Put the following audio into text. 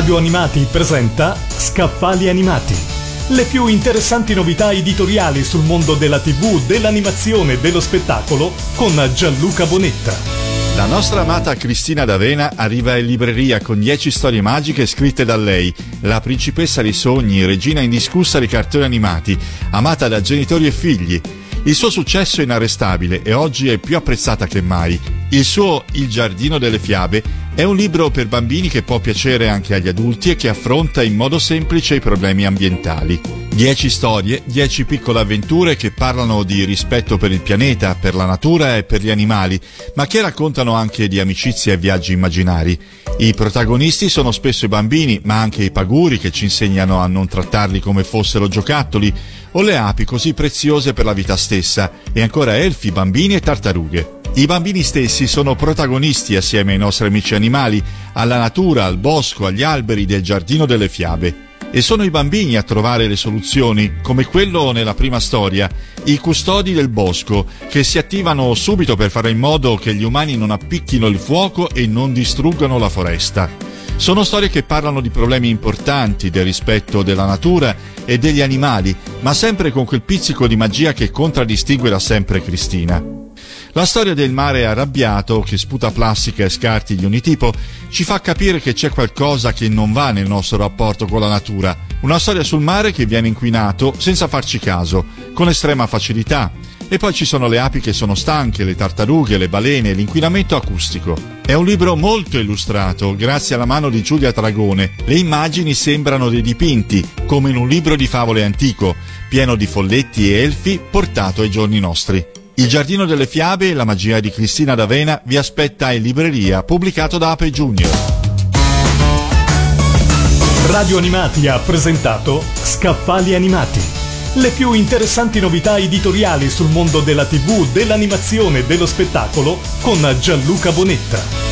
Radio Animati presenta Scaffali Animati. Le più interessanti novità editoriali sul mondo della TV, dell'animazione e dello spettacolo con Gianluca Bonetta. La nostra amata Cristina D'Avena arriva in libreria con 10 storie magiche scritte da lei, la principessa dei sogni, regina indiscussa dei cartoni animati, amata da genitori e figli. Il suo successo è inarrestabile e oggi è più apprezzata che mai. Il suo Il giardino delle fiabe è un libro per bambini che può piacere anche agli adulti e che affronta in modo semplice i problemi ambientali. Dieci storie, dieci piccole avventure che parlano di rispetto per il pianeta, per la natura e per gli animali, ma che raccontano anche di amicizia e viaggi immaginari. I protagonisti sono spesso i bambini, ma anche i paguri che ci insegnano a non trattarli come fossero giocattoli, o le api così preziose per la vita stessa, e ancora elfi, bambini e tartarughe. I bambini stessi sono protagonisti assieme ai nostri amici animali, alla natura, al bosco, agli alberi del giardino delle fiabe. E sono i bambini a trovare le soluzioni, come quello nella prima storia, i custodi del bosco, che si attivano subito per fare in modo che gli umani non appicchino il fuoco e non distruggano la foresta. Sono storie che parlano di problemi importanti, del rispetto della natura e degli animali, ma sempre con quel pizzico di magia che contraddistingue da sempre Cristina. La storia del mare arrabbiato che sputa plastica e scarti di ogni tipo ci fa capire che c'è qualcosa che non va nel nostro rapporto con la natura. Una storia sul mare che viene inquinato senza farci caso, con estrema facilità. E poi ci sono le api che sono stanche, le tartarughe, le balene, l'inquinamento acustico. È un libro molto illustrato, grazie alla mano di Giulia Dragone. Le immagini sembrano dei dipinti, come in un libro di favole antico, pieno di folletti e elfi portato ai giorni nostri. Il Giardino delle Fiabe e la magia di Cristina D'Avena vi aspetta in libreria, pubblicato da Ape Junior. Radio Animati ha presentato Scaffali Animati. Le più interessanti novità editoriali sul mondo della TV, dell'animazione e dello spettacolo con Gianluca Bonetta.